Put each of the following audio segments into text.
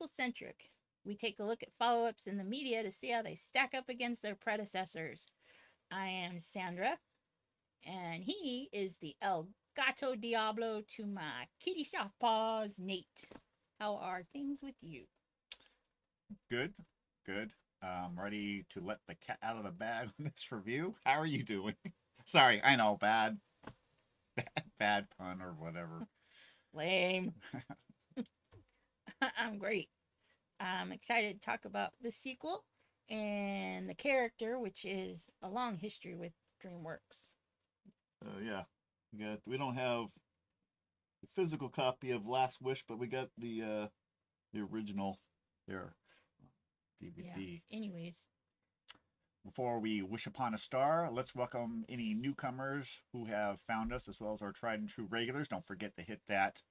Hey, everybody, this is Sequel Centric. We take a look at follow ups in the media to see how they stack up against their predecessors. I am Sandra, and he is the El Gato Diablo to my kitty Softpaws, Nate. How are things with you? Good, good. I'm ready to let the cat out of the bag on this review. How are you doing? Sorry, I know, bad, bad, bad pun or whatever. Lame. I'm great. I'm excited to talk about the sequel and the character, which is a long history with DreamWorks. Yeah, we got. We don't have the physical copy of Last Wish, but we got the uh, the original there, DVD. Yeah. Anyways, Before we wish upon a star, let's welcome any newcomers who have found us, as well as our tried and true regulars. Don't forget to hit that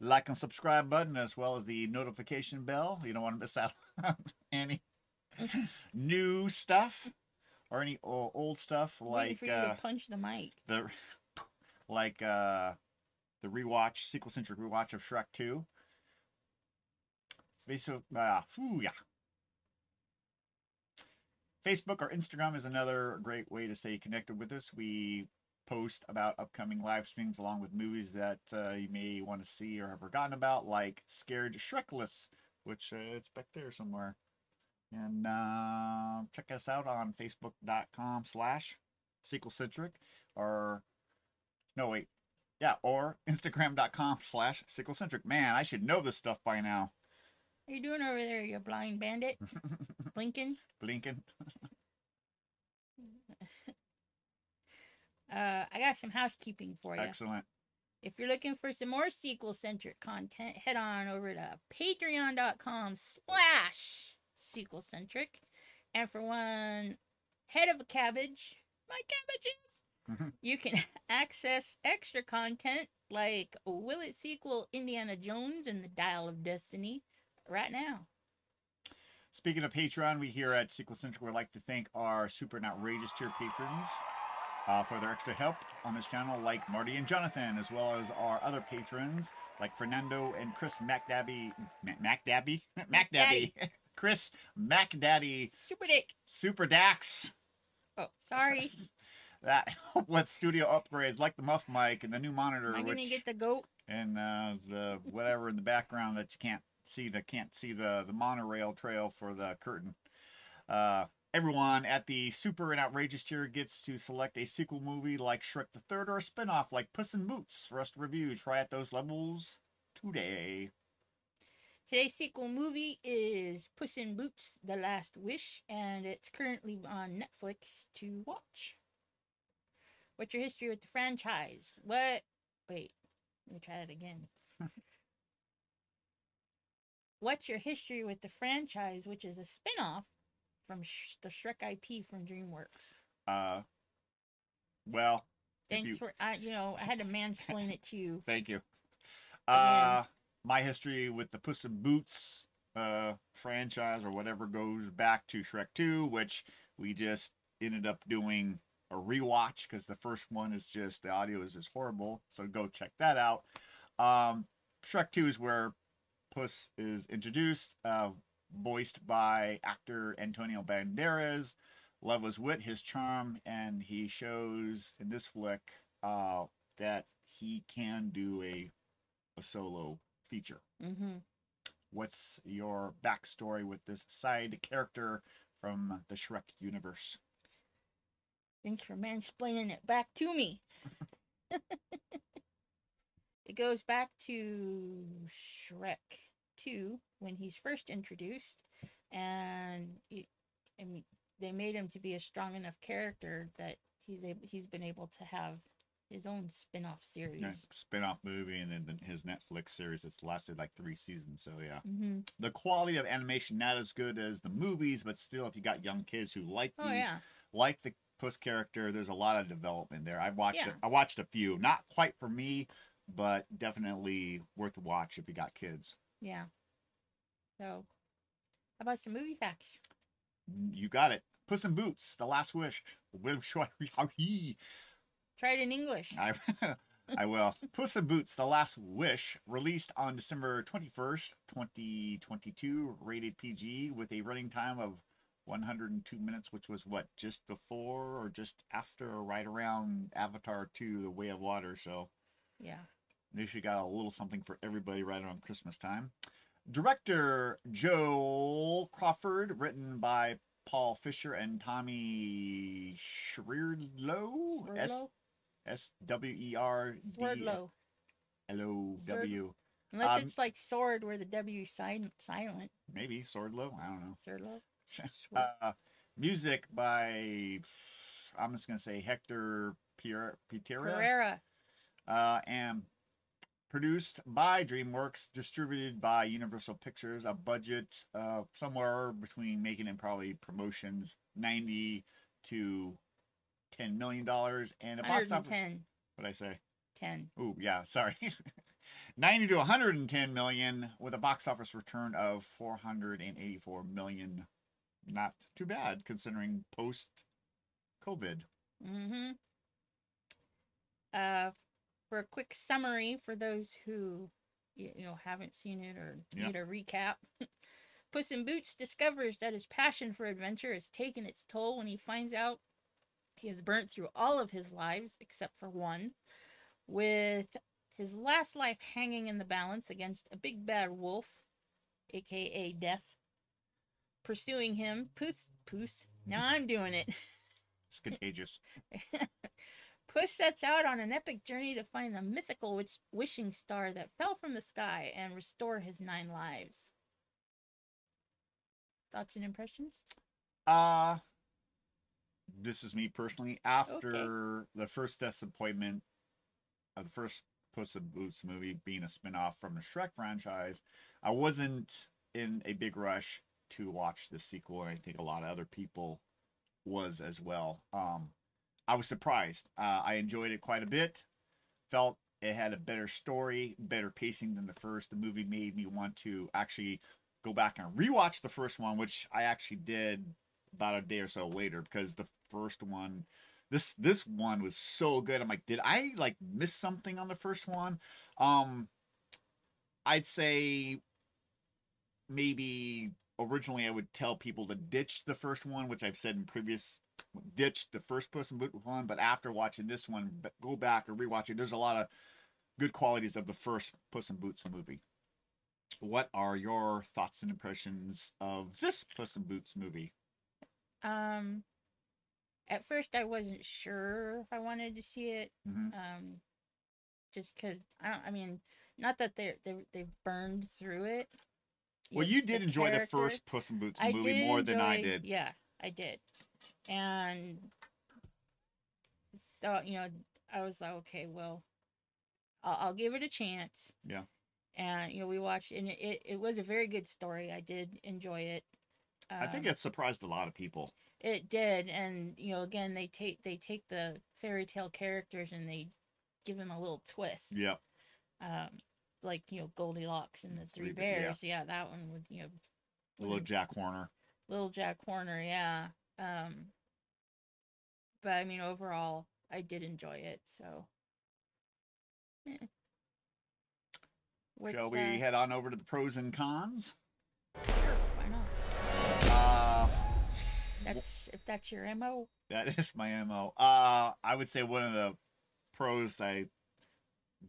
like and subscribe button, as well as the notification bell. You don't want to miss out on any new stuff or any old stuff like uh, punch the mic. the like uh the rewatch sequel centric rewatch of Shrek 2. Facebook uh whew, yeah. Facebook or Instagram is another great way to stay connected with us. We post about upcoming live streams along with movies that uh, you may want to see or have forgotten about, like Scared Shrekless, which uh, it's back there somewhere. And uh, check us out on facebook.com slash sequelcentric or no wait yeah or instagram.com slash sequelcentric man i should know this stuff by now What are you doing over there, you blind bandit? Blinking? blinking Uh, I got some housekeeping for you. excellent If you're looking for some more sequel centric content, head on over to patreon.com slash sequel centric. And for one head of a cabbage, my cabbages, Mhm. you can access extra content like Will It Sequel Indiana Jones and the Dial of Destiny right now. speaking of patreon we here at sequel centric would like to thank our super and outrageous tier patrons uh, for their extra help on this channel like marty and jonathan as well as our other patrons like fernando and chris macdabby Ma- macdabby macdabby chris macdaddy Super Dick. super dax Oh, sorry. that with studio upgrades like the muff mic and the new monitor Am I going to get the goat? and uh, the whatever in the background that you can't see the can't see the the monorail trail for the curtain uh everyone at the super and outrageous tier gets to select a sequel movie like shrek the third or a spin-off like puss in boots for us to review try at those levels today Today's sequel movie is Puss in Boots: The Last Wish, and it's currently on Netflix to watch. What's your history with the franchise? What? Wait, let me try that again. What's your history with the franchise, which is a spin-off from Sh- the Shrek IP from DreamWorks? uh well Thanks you- for, I, you know, I had to mansplain it to you. Thank you. Uh, my history with the Puss in Boots uh, franchise or whatever goes back to Shrek 2, which we just ended up doing a rewatch because the first one is just the audio is just horrible. So go check that out. Um, Shrek 2 is where Puss is introduced, uh, voiced by actor Antonio Banderas. Love his wit, his charm, and he shows in this flick uh, that he can do a a solo feature. Mm-hmm. What's your backstory with this side character from the Shrek universe? Thanks for mansplaining it back to me. it goes back to Shrek 2 when he's first introduced, and it, I mean, they made him to be a strong enough character that he's able, he's been able to have his own spin-off series. Yeah, spin-off movie and then his Netflix series that's lasted like three seasons. So yeah, hmm the quality of animation not as good as the movies, but still, if you got young kids who like Oh these, yeah, like the Puss character, there's a lot of development there. I watched Yeah. it. I watched a few, not quite for me, but definitely worth a watch if you got kids. yeah. So, how about some movie facts? You got it. Puss in Boots, The Last Wish. Try it in English. I, I will. Puss in Boots: The Last Wish, released on December twenty first, twenty twenty two, rated PG, with a running time of one hundred and two minutes, which was what just before or just after, or right around Avatar two: The Way of Water. So Yeah. They should got a little something for everybody right around Christmas time. Director Joel Crawford, written by Paul Fisher and Tommy Schwerlo. S? S W E R D. L O W. Unless Um, it's like sword where the W is silent. silent. Maybe Swordlow. I don't know. Swerdlow. Sword. Uh, music by I'm just gonna say Hector Pier- Pitera. Pereira. uh, and produced by DreamWorks, distributed by Universal Pictures. A budget uh, somewhere between making and probably promotions, ninety to ten million dollars, and a box office. 110. What I say? 10. Ooh, yeah, sorry. 90 to 110 million with a box office return of 484 million. Not too bad considering post COVID. Mm-hmm. Uh, for a quick summary for those who you, know haven't seen it or Yeah. need a recap, Puss in Boots discovers that his passion for adventure has taken its toll when he finds out he has burnt through all of his lives except for one, with his last life hanging in the balance against a big bad wolf, aka Death, pursuing him. Puss, Puss. Now I'm doing it. It's contagious. Puss sets out on an epic journey to find the mythical witch- wishing star that fell from the sky and restore his nine lives. Thoughts and impressions? Uh this is me personally. After the first disappointment of the first Puss in Boots movie being a spin-off from the Shrek franchise, I wasn't in a big rush to watch the sequel, and I think a lot of other people was as well. Um I was surprised. Uh, I enjoyed it quite a bit. Felt it had a better story, better pacing than the first. The movie made me want to actually go back and rewatch the first one, which I actually did about a day or so later because the first one this this one was so good. I'm like, did I like miss something on the first one? Um I'd say maybe originally I would tell people to ditch the first one, which I've said in previous ditch the first Puss in Boots one, but after watching this one, go back and rewatch it. There's a lot of good qualities of the first Puss in Boots movie. What are your thoughts and impressions of this Puss in Boots movie? Um, at first I wasn't sure if I wanted to see it. Mhm. Um, just because I don't. I mean, not that they they they burned through it. Well, you did enjoy the first Puss in Boots movie more than I did. Yeah, I did. And so, you know, I was like, okay, well, I'll, I'll give it a chance. Yeah. And, you know, we watched, and it, it, was a very good story. I did enjoy it. I think Um, it surprised a lot of people. it did. And, you know, again, they take, they take the fairy tale characters and they give them a little twist. Yeah. Um, like, you know, Goldilocks and the Three, Three Bear- yeah. Bears. Yeah. that one with, you know, Little Jack Horner. Little Jack Horner, yeah. Um but I mean overall I did enjoy it, so eh. What's, Shall we uh, head on over to the pros and cons? sure, why not? Uh, That's if that's your MO. That is my MO. Uh, I would say one of the pros I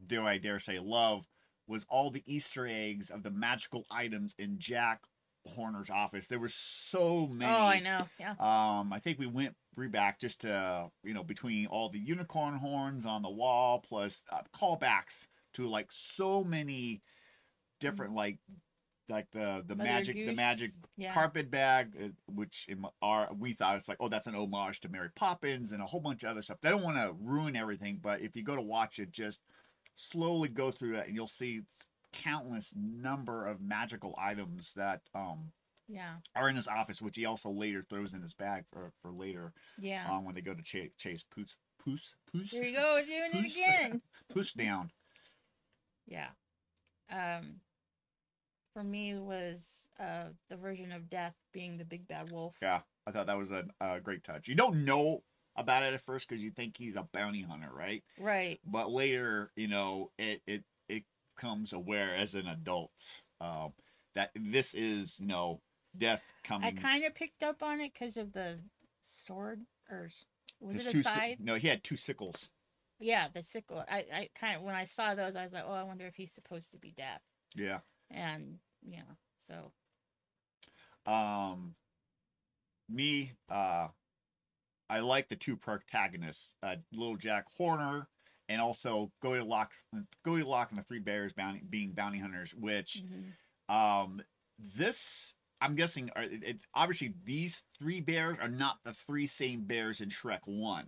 do I dare say love was all the Easter eggs of the magical items in Jack Horner's office. There were so many. Oh, I know. Yeah. Um, I think we went back just to you know between all the unicorn horns on the wall plus uh, callbacks to like so many different like like the the Mother magic the magic Yeah. carpet bag, uh, which in our we thought it's like, oh, that's an homage to Mary Poppins and a whole bunch of other stuff. I don't want to ruin everything, but if you go to watch it, just slowly go through it, and you'll see countless number of magical items that um yeah. are in his office, which he also later throws in his bag for for later Yeah. um when they go to chase chase Poos Poos Poos There you go, doing it again. Poos down. Yeah. Um for me was uh the version of death being the big bad wolf. Yeah, I thought that was a, a great touch. You don't know about it at first because you think he's a bounty hunter, right? Right. But later, you know, it it it comes aware as an adult um, that this is you know death coming. I kind of picked up on it because of the sword, or was His it a si- side? no, he had two sickles. Yeah, the sickle. I, I kind of when I saw those, I was like, oh, I wonder if he's supposed to be deaf. Yeah. And yeah, so Um, me, uh, I like the two protagonists, uh, Little Jack Horner, and also Goldilocks, Goldilocks and the Three Bears bounty, being bounty hunters. Which, mhm. um, this I'm guessing, are, it, it- obviously these three bears are not the three same bears in Shrek One.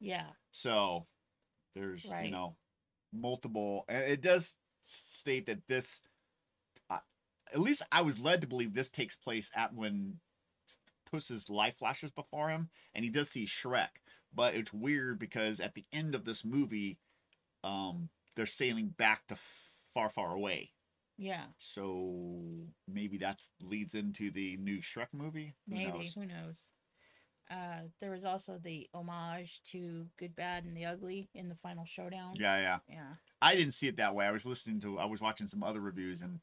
yeah, So there's you know multiple. and It does state that this, uh, at least I was led to believe this takes place at when Puss's life flashes before him, and he does see Shrek. But it's weird because at the end of this movie, um, they're sailing back to far, far away. yeah, So maybe that's leads into the new Shrek movie. Who maybe knows? who knows. Uh, there was also the homage to Good, Bad, and the Ugly in the final showdown. Yeah, yeah. Yeah. I didn't see it that way. I was listening to, I was watching some other reviews, and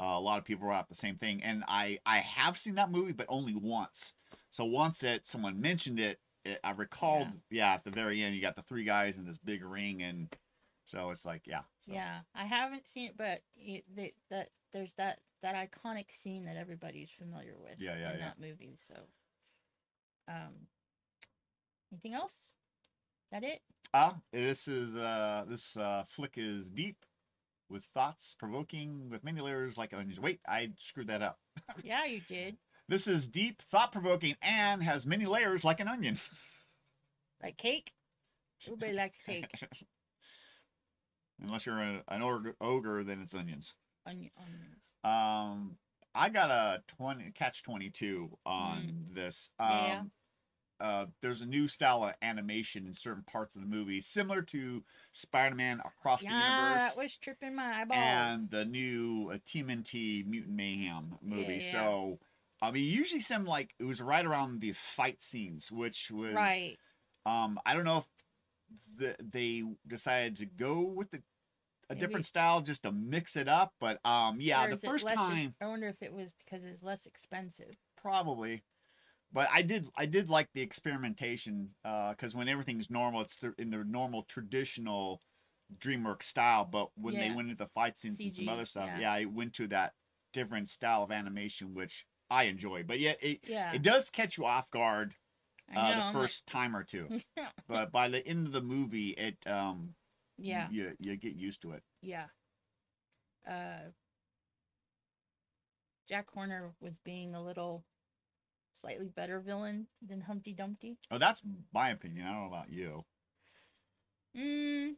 uh, a lot of people brought up the same thing. And I, I have seen that movie, but only once. So once that someone mentioned it, it I recalled. Yeah. at the very end, you got the three guys in this big ring, and so it's like, yeah, so, Yeah, I haven't seen it, but it, they, that there's that that iconic scene that everybody's familiar with. Yeah, yeah, in yeah. that movie. So, um, anything else? That it? Ah, this is uh, this uh, flick is deep, with thoughts provoking, with many layers like onions. Wait, I screwed that up. Yeah, you did. This is deep, thought provoking, and has many layers like an onion. Like cake. Everybody likes cake. Unless you're a, an ogre, then it's onions. Onion, onions. Um, I got a twenty catch twenty two on this. Um, Yeah. uh, there's a new style of animation in certain parts of the movie, similar to Spider-Man Across the Yeah, Universe that was tripping my eyeballs. and the new uh, TMNT Mutant Mayhem movie. Yeah. So, I mean, usually some like it was right around the fight scenes, which was right. um, I don't know if the, they decided to go with the, a Maybe. different style just to mix it up, but um, yeah, the first less time I wonder if it was because it's less expensive. probably, but I did I did like the experimentation because when everything's normal, it's the, in the normal traditional DreamWorks style, but when they went into the fight scenes and some other stuff, yeah. yeah, it went to that different style of animation, which I enjoy. But yet it Yeah. it does catch you off guard uh, know, the I'm like, first time or two, but by the end of the movie, it um yeah. you you get used to it. Yeah. Uh Jack Horner was being a little slightly better villain than Humpty Dumpty. Oh, that's my opinion. I don't know about you. Mm.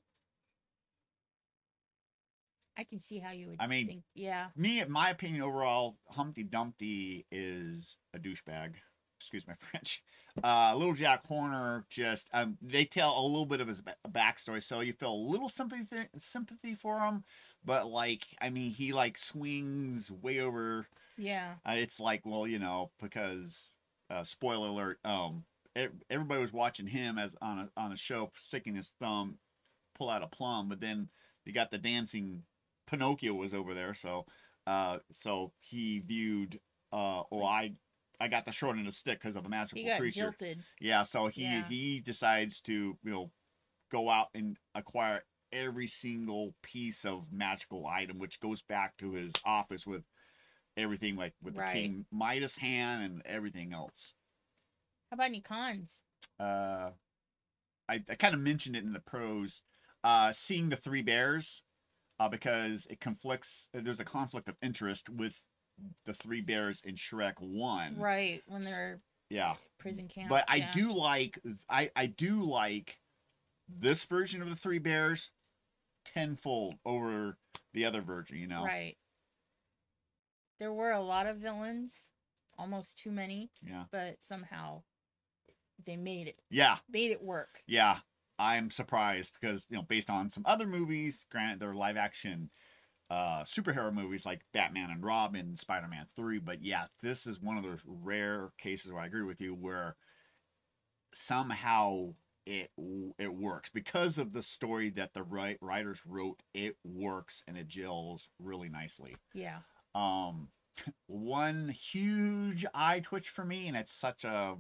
I can see how you would I mean- think. Yeah. Me, in my opinion, overall, Humpty Dumpty is a douchebag. Excuse my French. Uh, Little Jack Horner just um, they tell a little bit of his backstory, so you feel a little sympathy sympathy for him. But like, I mean, he like swings way over. Yeah. Uh, it's like, well, you know, because uh, spoiler alert. Um, everybody was watching him as on a on a show, sticking his thumb, pull out a plum, but then you got the dancing Pinocchio was over there, so uh, so he viewed. Uh, well, I I got the short end of the stick because of a magical He got creature. jilted. Yeah, so he Yeah. he decides to you know go out and acquire every single piece of magical item, which goes back to his office with everything like with Right. the King Midas hand and everything else. How about any cons? Uh, I I kind of mentioned it in the pros. Uh, seeing the three bears, uh, because it conflicts. There's a conflict of interest with the three bears in Shrek One. Right. When they're Yeah. prison camp. But I yeah. do like I I do like this version of the Three Bears tenfold over the other version. You know. Right. There were a lot of villains, almost too many, Yeah. but somehow they made it Yeah. made it work. Yeah. I'm surprised because you know based on some other movies, granted they're live action uh superhero movies like Batman and Robin, Spider-Man 3, but yeah, this is one of those rare cases where I agree with you where somehow it it works because of the story that the write, writers wrote. It works and it gels really nicely. Yeah. Um, one huge eye twitch for me, and it's such a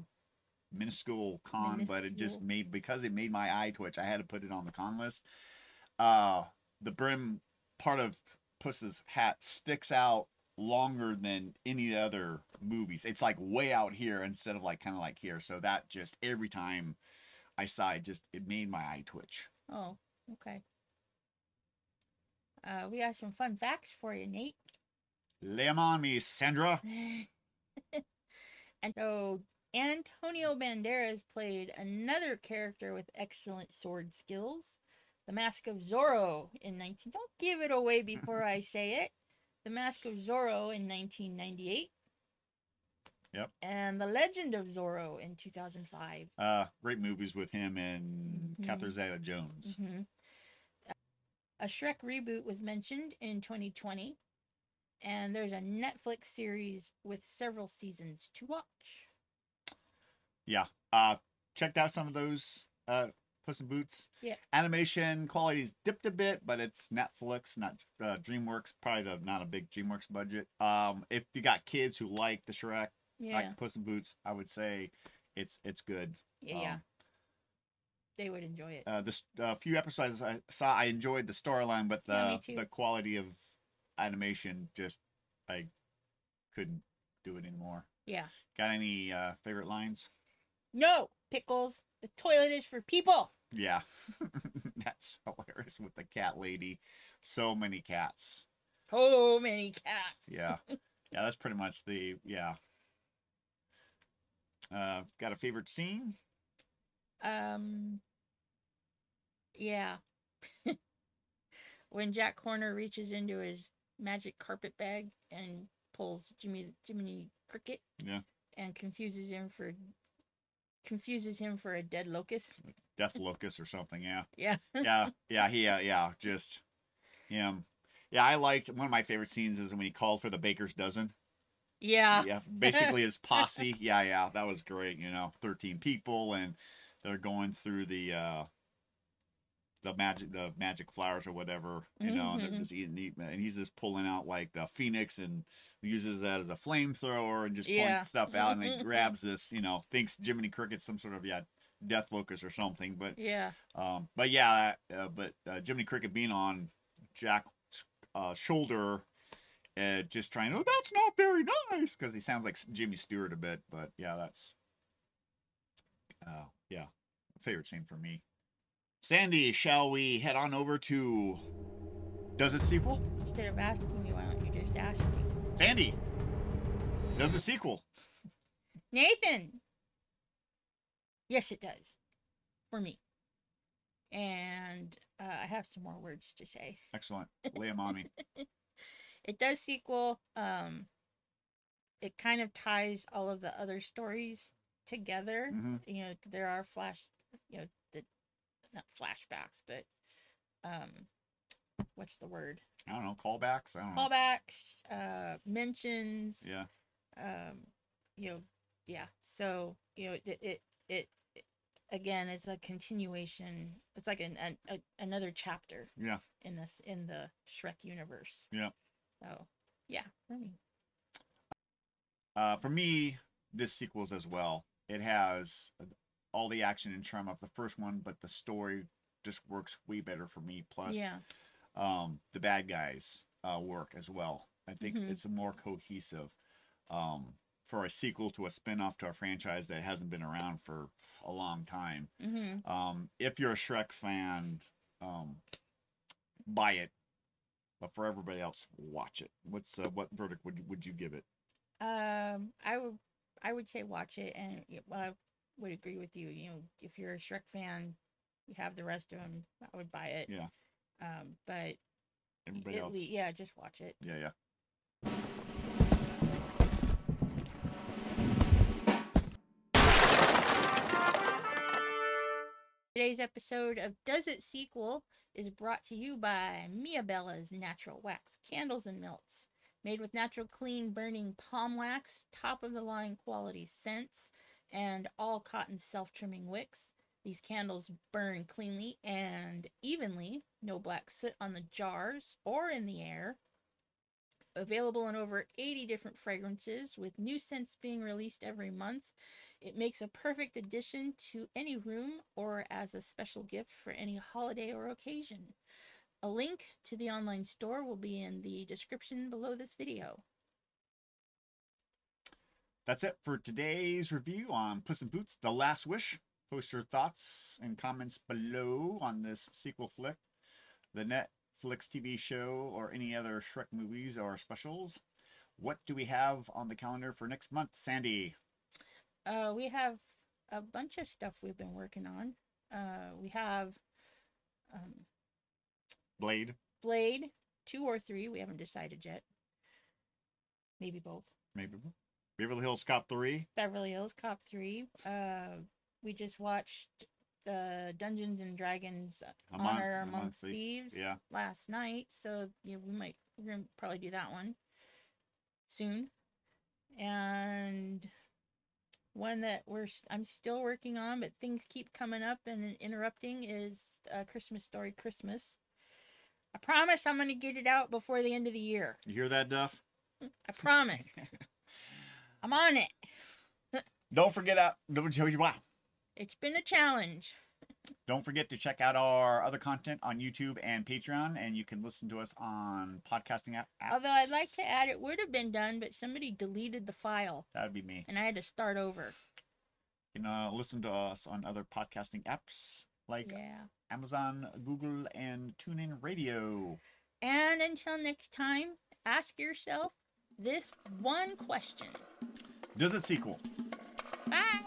minuscule con, but it just made because it made my eye twitch. I had to put it on the con list. Uh, the brim part of Puss's hat sticks out longer than any other movies. It's like way out here instead of like kind of like here. So that just every time I saw it, just it made my eye twitch. Oh, okay. Uh, we got some fun facts for you, Nate. Lay 'em on me, Sandra. and so Antonio Banderas played another character with excellent sword skills, the Mask of Zorro in 19. Don't give it away before I say it. The Mask of Zorro in 1998. Yep. And The Legend of Zorro in 2005. Uh, great movies with him and Mhm. Catherine Zeta Jones. hmm A Shrek reboot was mentioned in 2020, and there's a Netflix series with several seasons to watch. Yeah. Uh, checked out some of those uh, Puss in Boots. Yeah. Animation quality's dipped a bit, but it's Netflix, not uh, DreamWorks. Probably the, not a big DreamWorks budget. Um, if you got kids who like the Shrek, Yeah, like Puss in Boots, I would say it's it's good. yeah, yeah. Um, They would enjoy it. uh, the uh, few episodes I saw, I enjoyed the storyline, but the Yeah, the quality of animation just I couldn't do it anymore. yeah. Got any uh, favorite lines? No pickles. The toilet is for people. Yeah, that's hilarious with the cat lady. So many cats. So many cats. Yeah, yeah, that's pretty much the yeah. Uh, got a favorite scene? Um. Yeah. when Jack Horner reaches into his magic carpet bag and pulls Jimmy Jiminy Cricket. Yeah. And confuses him for confuses him for a dead locust. Death locust or something? Yeah, Yeah. yeah, yeah. He, uh, yeah, just him. Yeah, I liked one of my favorite scenes is when he called for the baker's dozen. Yeah. yeah, basically his posse. Yeah, yeah, that was great. You know, thirteen people, and they're going through the uh the magic the magic flowers or whatever. You know, and Mhm. they're just eating, eating, and he's just pulling out like the phoenix and uses that as a flamethrower and just pulling Yeah. stuff out, and he grabs this. You know, thinks Jiminy Cricket's some sort of yeah death locust or something, but Yeah. um, but yeah, uh, but uh, Jiminy Cricket being on Jack's uh, shoulder, uh, just trying. Oh, that's not very nice because he sounds like Jimmy Stewart a bit. But yeah, that's uh, yeah, favorite scene for me. Sandy, shall we head on over to Does It sequel? Instead of asking me, why don't you just ask me? Sandy, does it sequel? Nathan. Yes, it does. For me. And uh, I have some more words to say. Excellent. Lay 'em on me. It does sequel. Um, it kind of ties all of the other stories together. hmm You know, there are flash, you know, not flashbacks, but um, what's the word? I don't know callbacks. I don't know. Callbacks, uh, mentions. Yeah. um you know yeah so you know it it it, it again it's a continuation it's like an, an a, another chapter Yeah. in this in the shrek universe Yeah. so yeah for me Uh, for me, this sequels as well. It has all the action and charm of the first one, but the story just works way better for me. Plus, yeah um, the bad guys uh, work as well. I think Mhm. it's more cohesive um, for a sequel to a spin-off to a franchise that hasn't been around for a long time. hmm Um, if you're a Shrek fan, um, buy it. But for everybody else, watch it. What's uh, what verdict would you, would you give it? um i would i would say watch it and well, would agree with you you know if you're a shrek fan you have the rest of them i would buy it Yeah. um but Everybody else, yeah just watch it yeah, yeah. Today's episode of Does It Sequel is brought to you by Mia Bella's Natural Wax Candles and Melts. Made with natural, clean, burning palm wax, top of the line quality scents. And all cotton self trimming wicks. These candles burn cleanly and evenly, no black soot on the jars or in the air. Available in over 80 different fragrances, with new scents being released every month. It makes a perfect addition to any room or as a special gift for any holiday or occasion. A link to the online store will be in the description below this video. That's it for today's review on Puss in Boots: The Last Wish. Post your thoughts and comments below on this sequel flick, the Netflix TV show, or any other Shrek movies or specials. What do we have on the calendar for next month, Sandy? Uh, we have a bunch of stuff we've been working on. Uh, we have um, Blade. Blade two or three. We haven't decided yet. Maybe both. Maybe. Beverly Hills Cop 3. Beverly Hills Cop three. Uh, we just watched the Dungeons and Dragons A month- Honor a Amongst monthly- Thieves yeah. last night. So yeah, we might we're gonna probably do that one soon. And one that we're I'm still working on, but things keep coming up and interrupting is uh, Christmas Story Christmas. I promise I'm gonna get it out before the end of the year. You hear that, Duff? I promise. I'm on it. Don't forget out. Don't wow. It's been a challenge. Don't forget to check out our other content on YouTube and Patreon, and you can listen to us on podcasting app. Apps. Although I'd like to add, it would have been done, but somebody deleted the file, That would be me. and I had to start over. You can uh, listen to us on other podcasting apps like Yeah. Amazon, Google, and TuneIn Radio. And until next time, ask yourself this one question. Does it sequel? Bye.